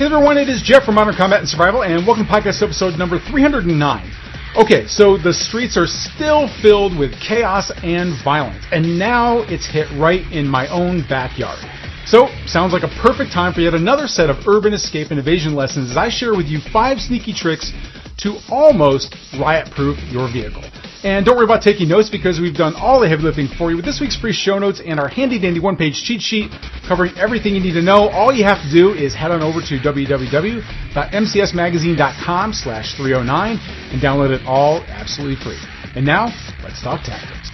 Hey everyone, it is Jeff from Modern Combat and Survival, and welcome to podcast episode number 309. Okay, so the streets are still filled with chaos and violence, and now it's hit right in my own backyard. So, sounds like a perfect time for yet another set of urban escape and evasion lessons as I share with you five sneaky tricks to almost riot-proof your vehicle. And don't worry about taking notes because we've done all the heavy lifting for you with this week's free show notes and our handy dandy one page cheat sheet covering everything you need to know. All you have to do is head on over to www.mcsmagazine.com slash 309 and download it all absolutely free. And now, let's talk tactics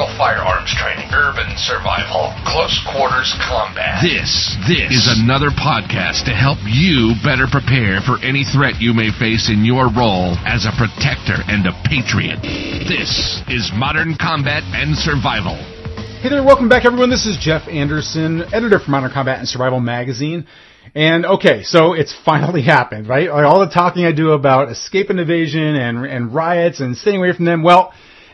tactical firearms training, urban survival, close quarters combat. This, this is another podcast to help you better prepare for any threat you may face in your role as a protector and a patriot. This is Modern Combat and Survival. Hey there, welcome back everyone. This is Jeff Anderson, editor for Modern Combat and Survival magazine. And okay, so it's finally happened, right? Like all the talking I do about escape and evasion and, and riots and staying away from them, well,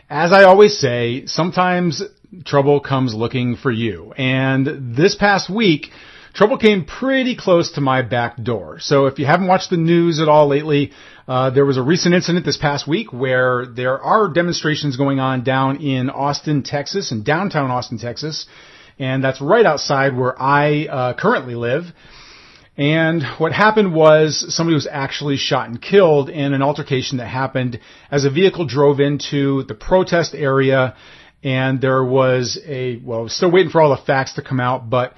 as I always say, sometimes trouble comes looking for you. And this past week, trouble came pretty close to my back door. So if you haven't watched the news at all lately, uh, there was a recent incident this past week where there are demonstrations going on down in Austin, Texas, in downtown Austin, Texas. And that's right outside where I uh, currently live. And what happened was somebody was actually shot and killed in an altercation that happened as a vehicle drove into the protest area. And there was a, well, still waiting for all the facts to come out, but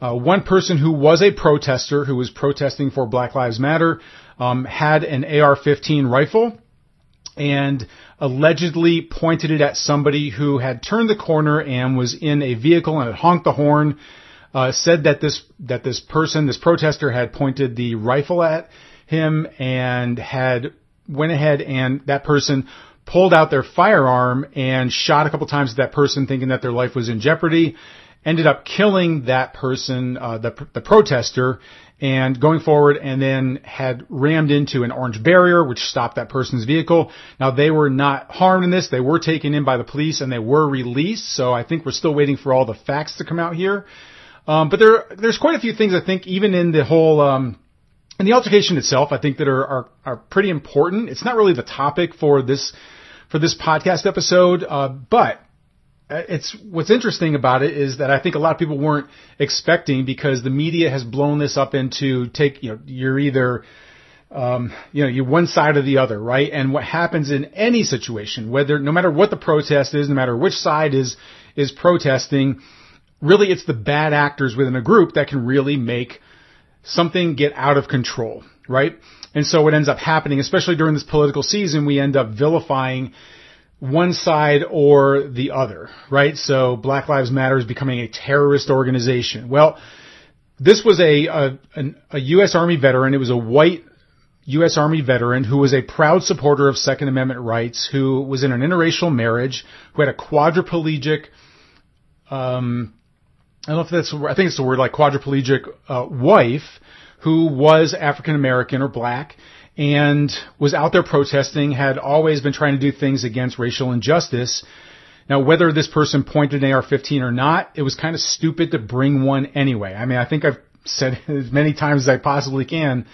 uh, one person who was a protester who was protesting for Black Lives Matter um, had an AR-15 rifle and allegedly pointed it at somebody who had turned the corner and was in a vehicle and had honked the horn uh, said that this that this person, this protester, had pointed the rifle at him and had went ahead and that person pulled out their firearm and shot a couple times at that person, thinking that their life was in jeopardy. Ended up killing that person, uh, the the protester, and going forward, and then had rammed into an orange barrier, which stopped that person's vehicle. Now they were not harmed in this; they were taken in by the police and they were released. So I think we're still waiting for all the facts to come out here. Um, but there, there's quite a few things I think even in the whole, um, in the altercation itself, I think that are, are, are pretty important. It's not really the topic for this, for this podcast episode, uh, but it's what's interesting about it is that I think a lot of people weren't expecting because the media has blown this up into take you know you're either um, you know you're one side or the other right and what happens in any situation whether no matter what the protest is no matter which side is is protesting really it's the bad actors within a group that can really make something get out of control, right? And so what ends up happening, especially during this political season, we end up vilifying one side or the other, right? So Black Lives Matter is becoming a terrorist organization. Well, this was a, a, a U.S. Army veteran. It was a white U.S. Army veteran who was a proud supporter of Second Amendment rights, who was in an interracial marriage, who had a quadriplegic um, I don't know if that's, I think it's the word like quadriplegic uh, wife who was African American or black and was out there protesting, had always been trying to do things against racial injustice. Now, whether this person pointed an AR-15 or not, it was kind of stupid to bring one anyway. I mean, I think I've said as many times as I possibly can,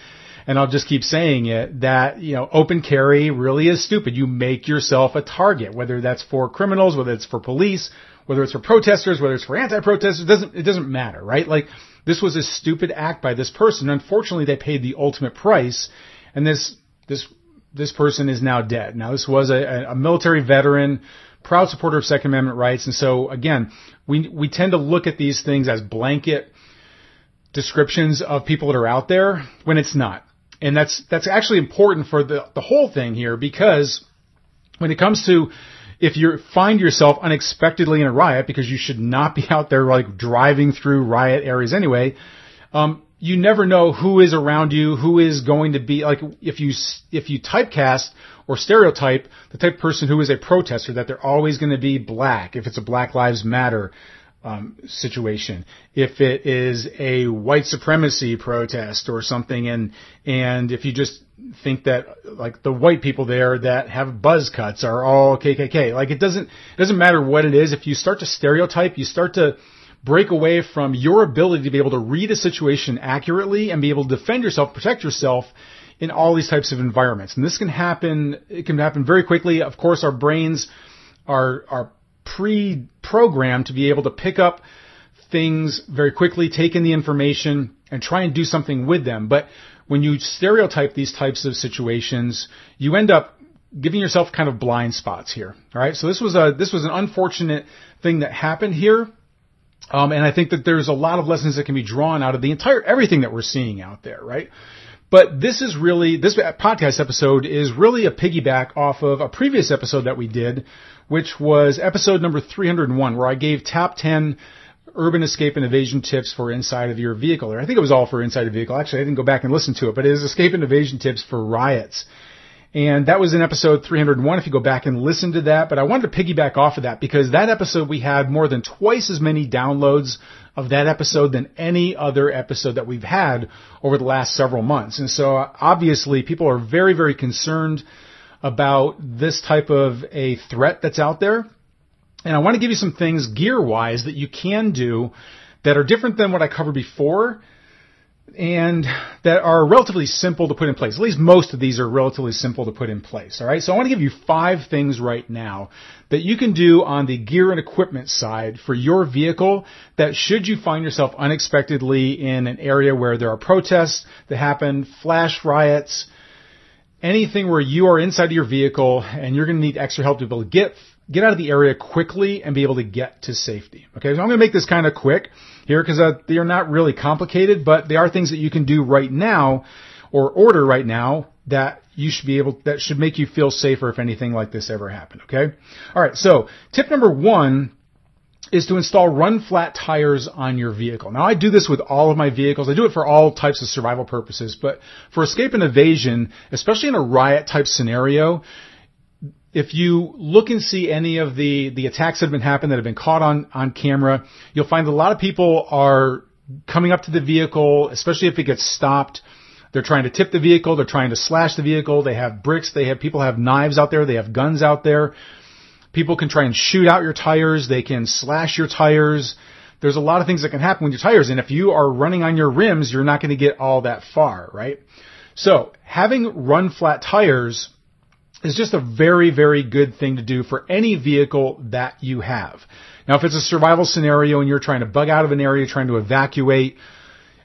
and I'll just keep saying it, that, you know, open carry really is stupid. You make yourself a target, whether that's for criminals, whether it's for police, whether it's for protesters, whether it's for anti-protesters, it doesn't, it doesn't matter, right? Like, this was a stupid act by this person. Unfortunately, they paid the ultimate price, and this, this, this person is now dead. Now, this was a, a military veteran, proud supporter of Second Amendment rights, and so again, we, we tend to look at these things as blanket descriptions of people that are out there when it's not. And that's, that's actually important for the, the whole thing here because when it comes to if you find yourself unexpectedly in a riot because you should not be out there like driving through riot areas anyway, um, you never know who is around you, who is going to be like if you if you typecast or stereotype the type of person who is a protester that they're always going to be black if it's a Black Lives Matter um, situation. If it is a white supremacy protest or something, and and if you just think that like the white people there that have buzz cuts are all KKK, like it doesn't it doesn't matter what it is. If you start to stereotype, you start to break away from your ability to be able to read a situation accurately and be able to defend yourself, protect yourself in all these types of environments. And this can happen, it can happen very quickly. Of course, our brains are, are pre-programmed to be able to pick up things very quickly, take in the information, and try and do something with them. But when you stereotype these types of situations, you end up giving yourself kind of blind spots here. All right. So this was a, this was an unfortunate thing that happened here. Um, and I think that there's a lot of lessons that can be drawn out of the entire, everything that we're seeing out there, right? But this is really, this podcast episode is really a piggyback off of a previous episode that we did, which was episode number 301, where I gave top 10 urban escape and evasion tips for inside of your vehicle. Or I think it was all for inside a vehicle. Actually, I didn't go back and listen to it, but it is escape and evasion tips for riots. And that was in episode 301 if you go back and listen to that. But I wanted to piggyback off of that because that episode we had more than twice as many downloads of that episode than any other episode that we've had over the last several months. And so obviously people are very, very concerned about this type of a threat that's out there. And I want to give you some things gear wise that you can do that are different than what I covered before and that are relatively simple to put in place. At least most of these are relatively simple to put in place. All right. So I want to give you five things right now that you can do on the gear and equipment side for your vehicle that should you find yourself unexpectedly in an area where there are protests that happen, flash riots, anything where you are inside of your vehicle and you're going to need extra help to be able to get get out of the area quickly and be able to get to safety. Okay, so I'm going to make this kind of quick here because uh, they are not really complicated, but they are things that you can do right now or order right now that you should be able, that should make you feel safer if anything like this ever happened. Okay. All right. So tip number one is to install run flat tires on your vehicle. Now I do this with all of my vehicles. I do it for all types of survival purposes, but for escape and evasion, especially in a riot type scenario, if you look and see any of the, the attacks that have been happening that have been caught on, on camera, you'll find that a lot of people are coming up to the vehicle, especially if it gets stopped. They're trying to tip the vehicle. They're trying to slash the vehicle. They have bricks. They have people have knives out there. They have guns out there. People can try and shoot out your tires. They can slash your tires. There's a lot of things that can happen with your tires. And if you are running on your rims, you're not going to get all that far, right? So having run flat tires is just a very, very good thing to do for any vehicle that you have. Now, if it's a survival scenario and you're trying to bug out of an area, trying to evacuate,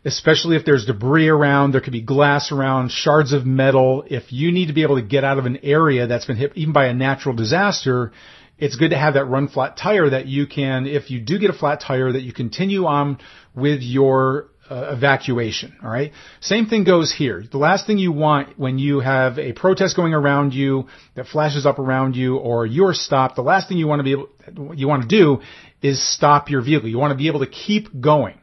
especially if there's debris around, there could be glass around, shards of metal. If you need to be able to get out of an area that's been hit even by a natural disaster, it's good to have that run flat tire that you can, if you do get a flat tire, that you continue on with your uh, evacuation. All right. Same thing goes here. The last thing you want when you have a protest going around you that flashes up around you, or you're stopped, the last thing you want to be able, you want to do is stop your vehicle. You want to be able to keep going.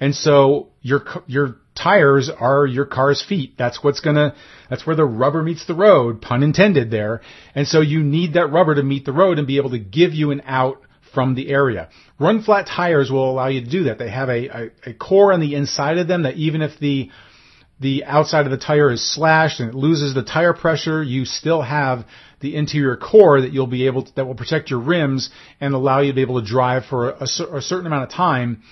And so your your tires are your car's feet. That's what's gonna. That's where the rubber meets the road, pun intended there. And so you need that rubber to meet the road and be able to give you an out from the area. Run flat tires will allow you to do that. They have a, a, a, core on the inside of them that even if the the outside of the tire is slashed and it loses the tire pressure, you still have the interior core that you'll be able to, that will protect your rims and allow you to be able to drive for a, a certain amount of time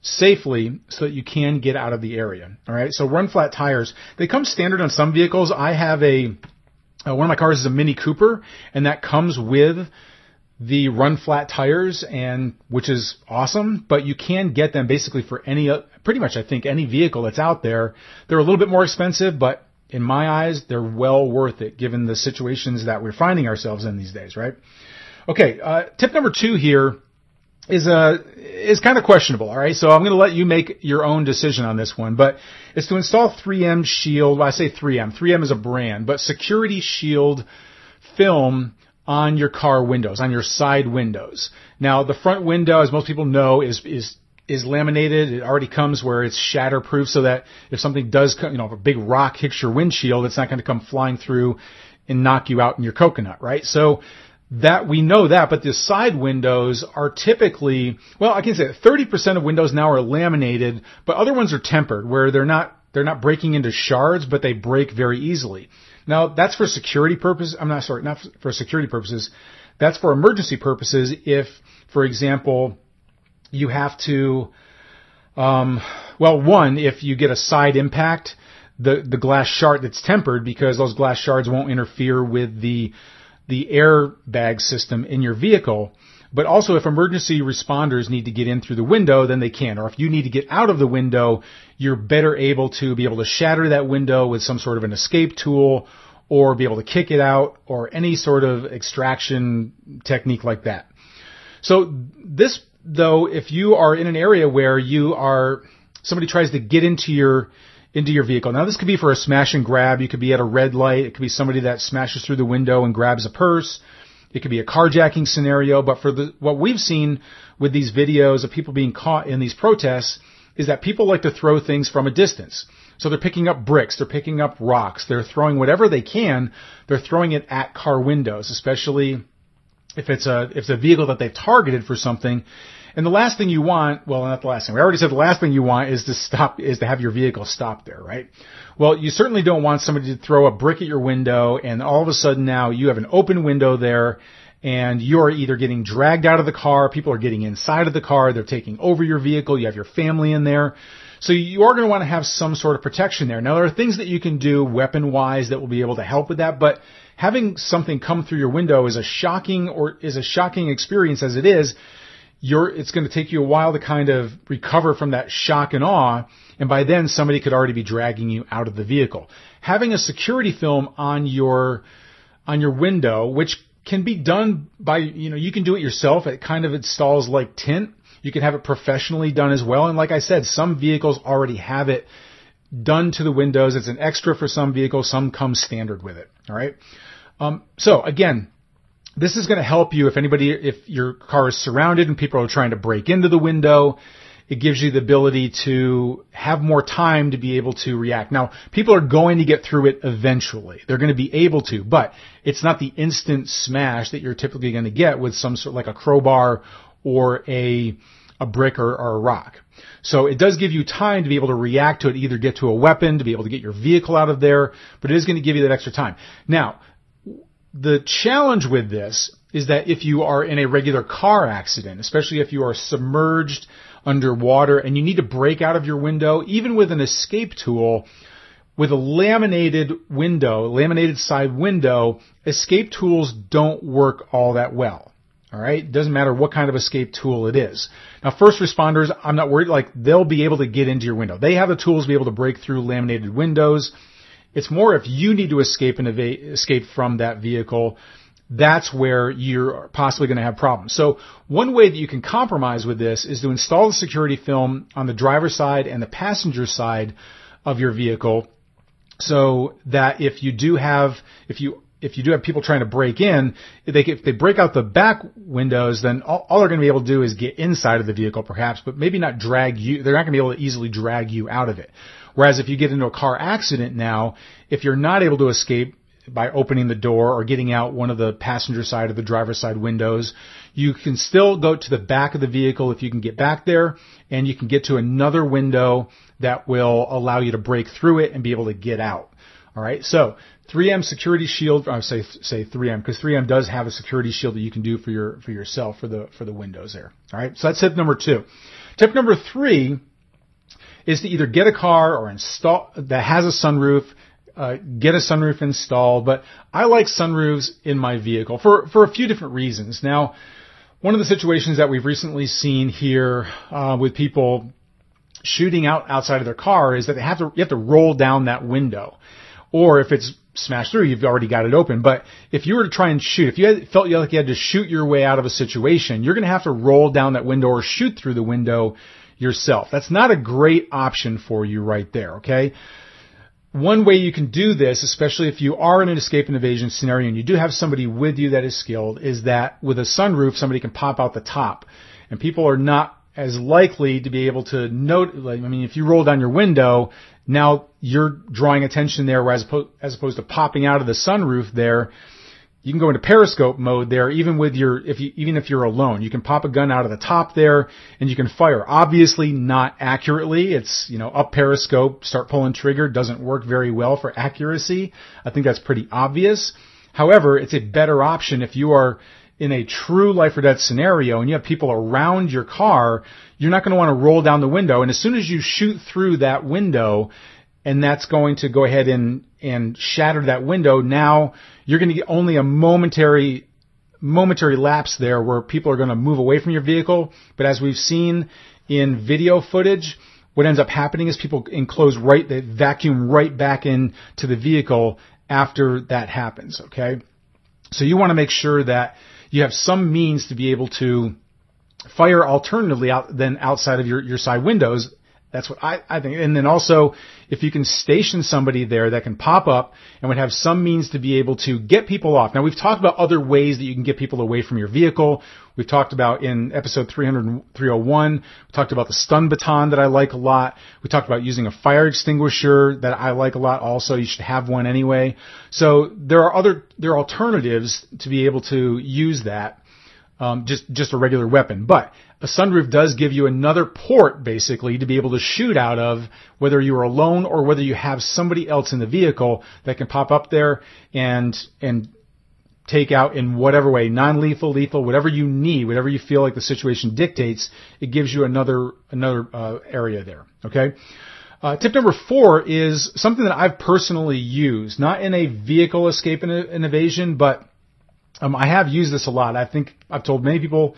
safely so that you can get out of the area. All right. So run flat tires. They come standard on some vehicles. I have a uh, one of my cars is a Mini Cooper, and that comes with the run flat tires and which is awesome, but you can get them basically for any pretty much I think any vehicle that's out there. They're a little bit more expensive, but in my eyes, they're well worth it given the situations that we're finding ourselves in these days, right? Okay, uh, tip number two here is uh is kind of questionable. All right, so I'm going to let you make your own decision on this one, but it's to install 3M Shield. Well, I say 3M. 3M is a brand, but Security Shield film on your car windows, on your side windows. Now, the front window, as most people know, is is is laminated. It already comes where it's shatterproof, so that if something does come, you know, if a big rock hits your windshield, it's not going to come flying through and knock you out in your coconut, right? So that we know that, but the side windows are typically, well, I can say 30% of windows now are laminated, but other ones are tempered where they're not, they're not breaking into shards, but they break very easily. Now that's for security purposes. I'm not sorry, not for security purposes. That's for emergency purposes. If, for example, you have to, um, well, one, if you get a side impact, the, the glass shard that's tempered because those glass shards won't interfere with the, the airbag system in your vehicle. But also if emergency responders need to get in through the window, then they can. Or if you need to get out of the window, you're better able to be able to shatter that window with some sort of an escape tool or be able to kick it out or any sort of extraction technique like that. So this though, if you are in an area where you are, somebody tries to get into your, into your vehicle. Now this could be for a smash and grab. You could be at a red light. It could be somebody that smashes through the window and grabs a purse. It could be a carjacking scenario. But for the, what we've seen with these videos of people being caught in these protests is that people like to throw things from a distance. So they're picking up bricks, they're picking up rocks, they're throwing whatever they can, they're throwing it at car windows, especially if it's a, if it's a vehicle that they've targeted for something. And the last thing you want, well, not the last thing. We already said the last thing you want is to stop, is to have your vehicle stop there, right? Well, you certainly don't want somebody to throw a brick at your window and all of a sudden now you have an open window there and you're either getting dragged out of the car, people are getting inside of the car, they're taking over your vehicle, you have your family in there. So you are going to want to have some sort of protection there. Now there are things that you can do weapon wise that will be able to help with that, but having something come through your window is a shocking or is a shocking experience as it is. You're, it's going to take you a while to kind of recover from that shock and awe. And by then somebody could already be dragging you out of the vehicle. Having a security film on your, on your window, which can be done by, you know, you can do it yourself. It kind of installs like tint you can have it professionally done as well. And like I said, some vehicles already have it done to the windows. It's an extra for some vehicles. Some come standard with it. All right. Um, so again, this is going to help you if anybody, if your car is surrounded and people are trying to break into the window. It gives you the ability to have more time to be able to react. Now, people are going to get through it eventually. They're going to be able to, but it's not the instant smash that you're typically going to get with some sort of like a crowbar or a a brick or, or, a rock. So it does give you time to be able to react to it, either get to a weapon, to be able to get your vehicle out of there, but it is going to give you that extra time. Now, the challenge with this is that if you are in a regular car accident, especially if you are submerged underwater and you need to break out of your window, even with an escape tool, with a laminated window, laminated side window, escape tools don't work all that well. All right. Doesn't matter what kind of escape tool it is. Now, first responders, I'm not worried. Like they'll be able to get into your window. They have the tools to be able to break through laminated windows. It's more if you need to escape and evade, escape from that vehicle. That's where you're possibly going to have problems. So one way that you can compromise with this is to install the security film on the driver's side and the passenger side of your vehicle so that if you do have, if you if you do have people trying to break in, if they, if they break out the back windows, then all, all they're going to be able to do is get inside of the vehicle perhaps, but maybe not drag you, they're not going to be able to easily drag you out of it. Whereas if you get into a car accident now, if you're not able to escape by opening the door or getting out one of the passenger side or the driver's side windows, you can still go to the back of the vehicle if you can get back there and you can get to another window that will allow you to break through it and be able to get out. All right. So 3M security shield, I say say 3M because 3M does have a security shield that you can do for your for yourself for the for the windows there. All right, so that's tip number two. Tip number three is to either get a car or install that has a sunroof. Uh, get a sunroof installed, but I like sunroofs in my vehicle for for a few different reasons. Now, one of the situations that we've recently seen here uh, with people shooting out outside of their car is that they have to you have to roll down that window, or if it's smashed through, you've already got it open. But if you were to try and shoot, if you had, felt like you had to shoot your way out of a situation, you're going to have to roll down that window or shoot through the window yourself. That's not a great option for you right there, okay? One way you can do this, especially if you are in an escape and evasion scenario and you do have somebody with you that is skilled, is that with a sunroof, somebody can pop out the top. And people are not as likely to be able to note, like, I mean, if you roll down your window, now you're drawing attention there as opposed, as opposed to popping out of the sunroof there. You can go into periscope mode there, even with your, if you, even if you're alone, you can pop a gun out of the top there and you can fire. Obviously not accurately. It's, you know, up periscope, start pulling trigger doesn't work very well for accuracy. I think that's pretty obvious. However, it's a better option if you are in a true life or death scenario and you have people around your car, you're not going to want to roll down the window. And as soon as you shoot through that window, and that's going to go ahead and, and shatter that window, now you're going to get only a momentary, momentary lapse there where people are going to move away from your vehicle. But as we've seen in video footage, what ends up happening is people enclose right, they vacuum right back into the vehicle after that happens, okay? So you want to make sure that you have some means to be able to fire alternatively out than outside of your, your side windows. That's what I, I think. And then also, if you can station somebody there that can pop up and would have some means to be able to get people off. Now we've talked about other ways that you can get people away from your vehicle. We've talked about in episode 300, 301, we talked about the stun baton that I like a lot. We talked about using a fire extinguisher that I like a lot also. You should have one anyway. So there are other, there are alternatives to be able to use that um, just just a regular weapon. But a sunroof does give you another port basically to be able to shoot out of, whether you're alone or whether you have somebody else in the vehicle that can pop up there and and take out in whatever way, non-lethal, lethal, whatever you need, whatever you feel like the situation dictates. It gives you another another uh, area there. Okay. Uh, tip number four is something that I've personally used, not in a vehicle escape and, evasion, but um, I have used this a lot. I think I've told many people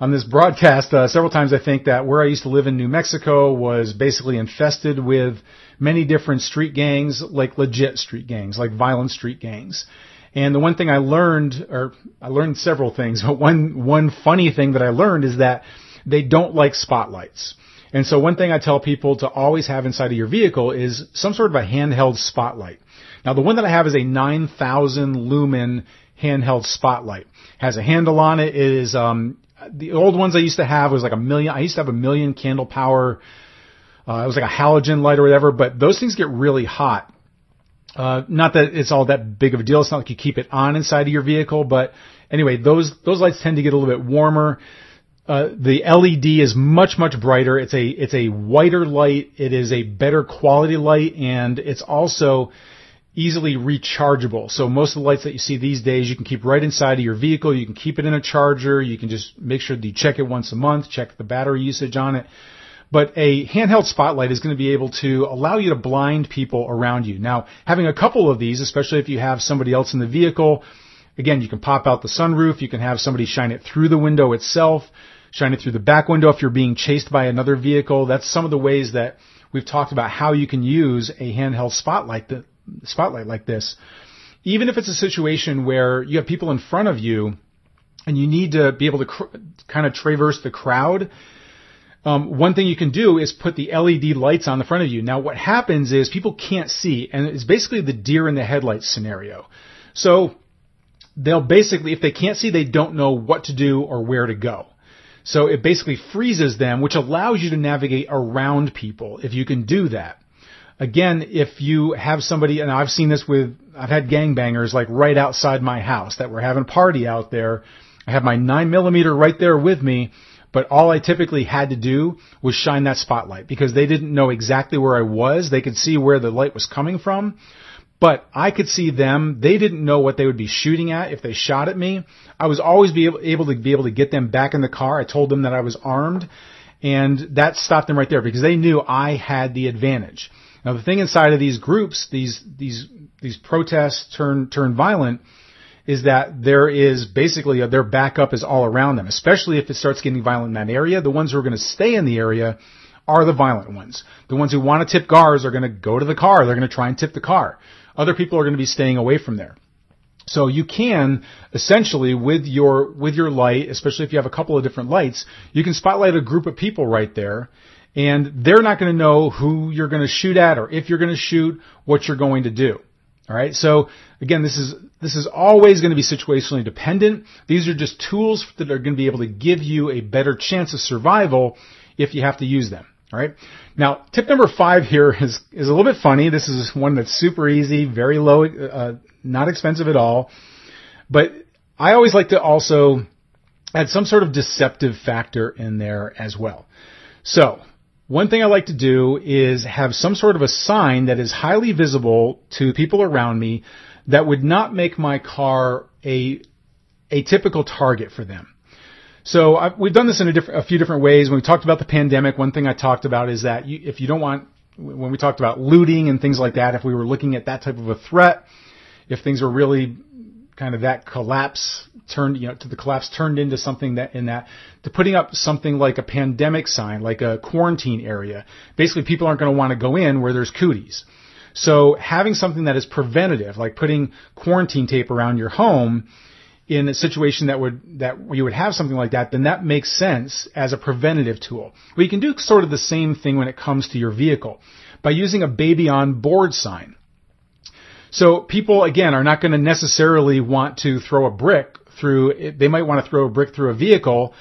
on this broadcast uh, several times. I think that where I used to live in New Mexico was basically infested with many different street gangs, like legit street gangs, like violent street gangs. And the one thing I learned, or I learned several things, but one one funny thing that I learned is that they don't like spotlights. And so one thing I tell people to always have inside of your vehicle is some sort of a handheld spotlight. Now the one that I have is a 9000 lumen handheld spotlight. Has a handle on it. It is um, the old ones I used to have was like a million. I used to have a million candle power. Uh, it was like a halogen light or whatever, but those things get really hot. Uh, not that it's all that big of a deal. It's not like you keep it on inside of your vehicle, but anyway, those those lights tend to get a little bit warmer. Uh, the LED is much much brighter. It's a it's a whiter light. It is a better quality light, and it's also easily rechargeable. So most of the lights that you see these days, you can keep right inside of your vehicle. You can keep it in a charger. You can just make sure that you check it once a month, check the battery usage on it. But a handheld spotlight is going to be able to allow you to blind people around you. Now, having a couple of these, especially if you have somebody else in the vehicle, again, you can pop out the sunroof. You can have somebody shine it through the window itself, shine it through the back window if you're being chased by another vehicle. That's some of the ways that we've talked about how you can use a handheld spotlight that spotlight like this, even if it's a situation where you have people in front of you and you need to be able to cr- kind of traverse the crowd, um, one thing you can do is put the LED lights on the front of you. Now, what happens is people can't see, and it's basically the deer in the headlights scenario. So they'll basically, if they can't see, they don't know what to do or where to go. So it basically freezes them, which allows you to navigate around people if you can do that again, if you have somebody, and I've seen this with, I've had gangbangers like right outside my house that were having a party out there. I have my nine millimeter right there with me, but all I typically had to do was shine that spotlight because they didn't know exactly where I was. They could see where the light was coming from, but I could see them. They didn't know what they would be shooting at if they shot at me. I was always be able, able to be able to get them back in the car. I told them that I was armed and that stopped them right there because they knew I had the advantage. Now the thing inside of these groups, these these these protests turn turn violent, is that there is basically a, their backup is all around them. Especially if it starts getting violent in that area, the ones who are going to stay in the area are the violent ones. The ones who want to tip cars are going to go to the car. They're going to try and tip the car. Other people are going to be staying away from there. So you can essentially with your with your light, especially if you have a couple of different lights, you can spotlight a group of people right there and they're not going to know who you're going to shoot at or if you're going to shoot, what you're going to do. All right. So again, this is this is always going to be situationally dependent. These are just tools that are going to be able to give you a better chance of survival if you have to use them. All right. Now, tip number five here is is a little bit funny. This is one that's super easy, very low, uh, not expensive at all. But I always like to also add some sort of deceptive factor in there as well. So one thing I like to do is have some sort of a sign that is highly visible to people around me that would not make my car a a typical target for them. So I, we've done this in a, diff- a, few different ways. When we talked about the pandemic, one thing I talked about is that you, if you don't want, when we talked about looting and things like that, if we were looking at that type of a threat, if things are really kind of that collapse turned, you know, to the collapse turned into something that in that to putting up something like a pandemic sign, like a quarantine area. Basically, people aren't going to want to go in where there's cooties. So having something that is preventative, like putting quarantine tape around your home in a situation that would that you would have something like that, then that makes sense as a preventative tool. Well, you can do sort of the same thing when it comes to your vehicle by using a baby on board sign. So people, again, are not going to necessarily want to throw a brick through, they might want to throw a brick through a vehicle,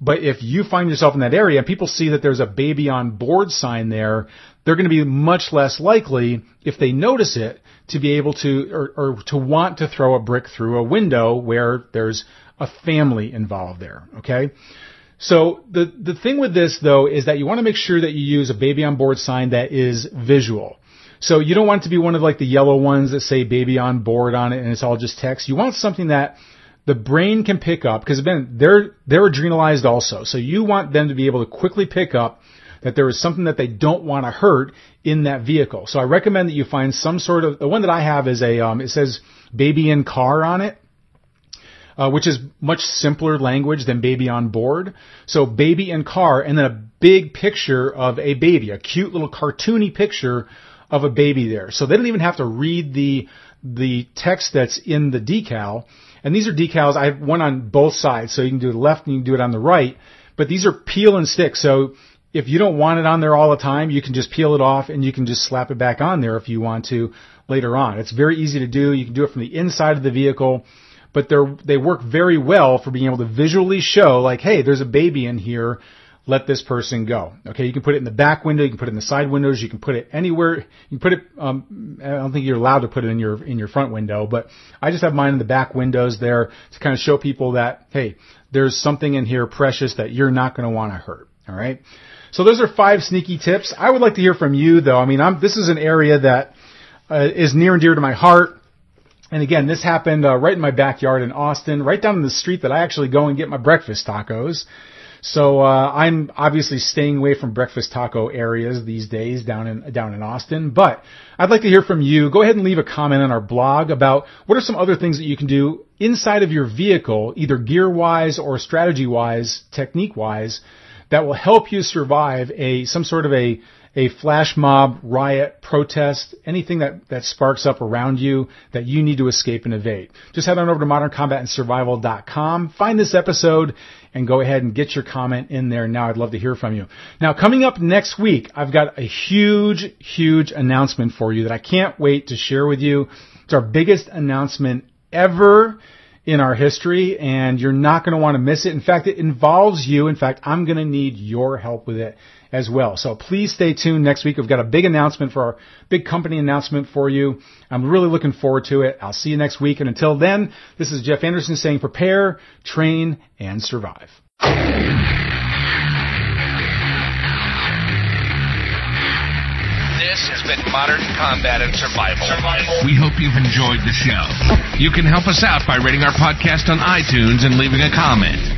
but if you find yourself in that area and people see that there's a baby on board sign there, they're going to be much less likely, if they notice it, to be able to, or, or to want to throw a brick through a window where there's a family involved there. Okay? So the, the thing with this though is that you want to make sure that you use a baby on board sign that is visual. So you don't want it to be one of like the yellow ones that say baby on board on it and it's all just text. You want something that the brain can pick up because again, they're, they're adrenalized also. So you want them to be able to quickly pick up that there is something that they don't want to hurt in that vehicle. So I recommend that you find some sort of, the one that I have is a, um, it says baby in car on it. Uh, which is much simpler language than baby on board. So baby in car and then a big picture of a baby, a cute little cartoony picture of a baby there. So they don't even have to read the the text that's in the decal. And these are decals. I have one on both sides, so you can do the left and you can do it on the right. But these are peel and stick. So if you don't want it on there all the time, you can just peel it off and you can just slap it back on there if you want to later on. It's very easy to do. You can do it from the inside of the vehicle, but they're, they work very well for being able to visually show like, hey, there's a baby in here let this person go. Okay, you can put it in the back window, you can put it in the side windows, you can put it anywhere. You can put it. Um, I don't think you're allowed to put it in your in your front window, but I just have mine in the back windows there to kind of show people that hey, there's something in here precious that you're not going to want to hurt. All right. So those are five sneaky tips. I would like to hear from you though. I mean, I'm, this is an area that uh, is near and dear to my heart. And again, this happened uh, right in my backyard in Austin, right down in the street that I actually go and get my breakfast tacos. So uh, I'm obviously staying away from breakfast taco areas these days down in down in Austin. But I'd like to hear from you. Go ahead and leave a comment on our blog about what are some other things that you can do inside of your vehicle, either gear wise or strategy wise, technique wise, that will help you survive a some sort of a a flash mob, riot, protest, anything that, that sparks up around you that you need to escape and evade. Just head on over to moderncombatandsurvival.com, find this episode, and go ahead and get your comment in there now. I'd love to hear from you. Now, coming up next week, I've got a huge, huge announcement for you that I can't wait to share with you. It's our biggest announcement ever in our history and you're not going to want to miss it. In fact, it involves you. In fact, I'm going to need your help with it as well. So please stay tuned next week. We've got a big announcement for our big company announcement for you. I'm really looking forward to it. I'll see you next week. And until then, this is Jeff Anderson saying prepare, train, and survive. This has been Modern Combat and Survival. Survival. We hope you've enjoyed the show. You can help us out by rating our podcast on iTunes and leaving a comment.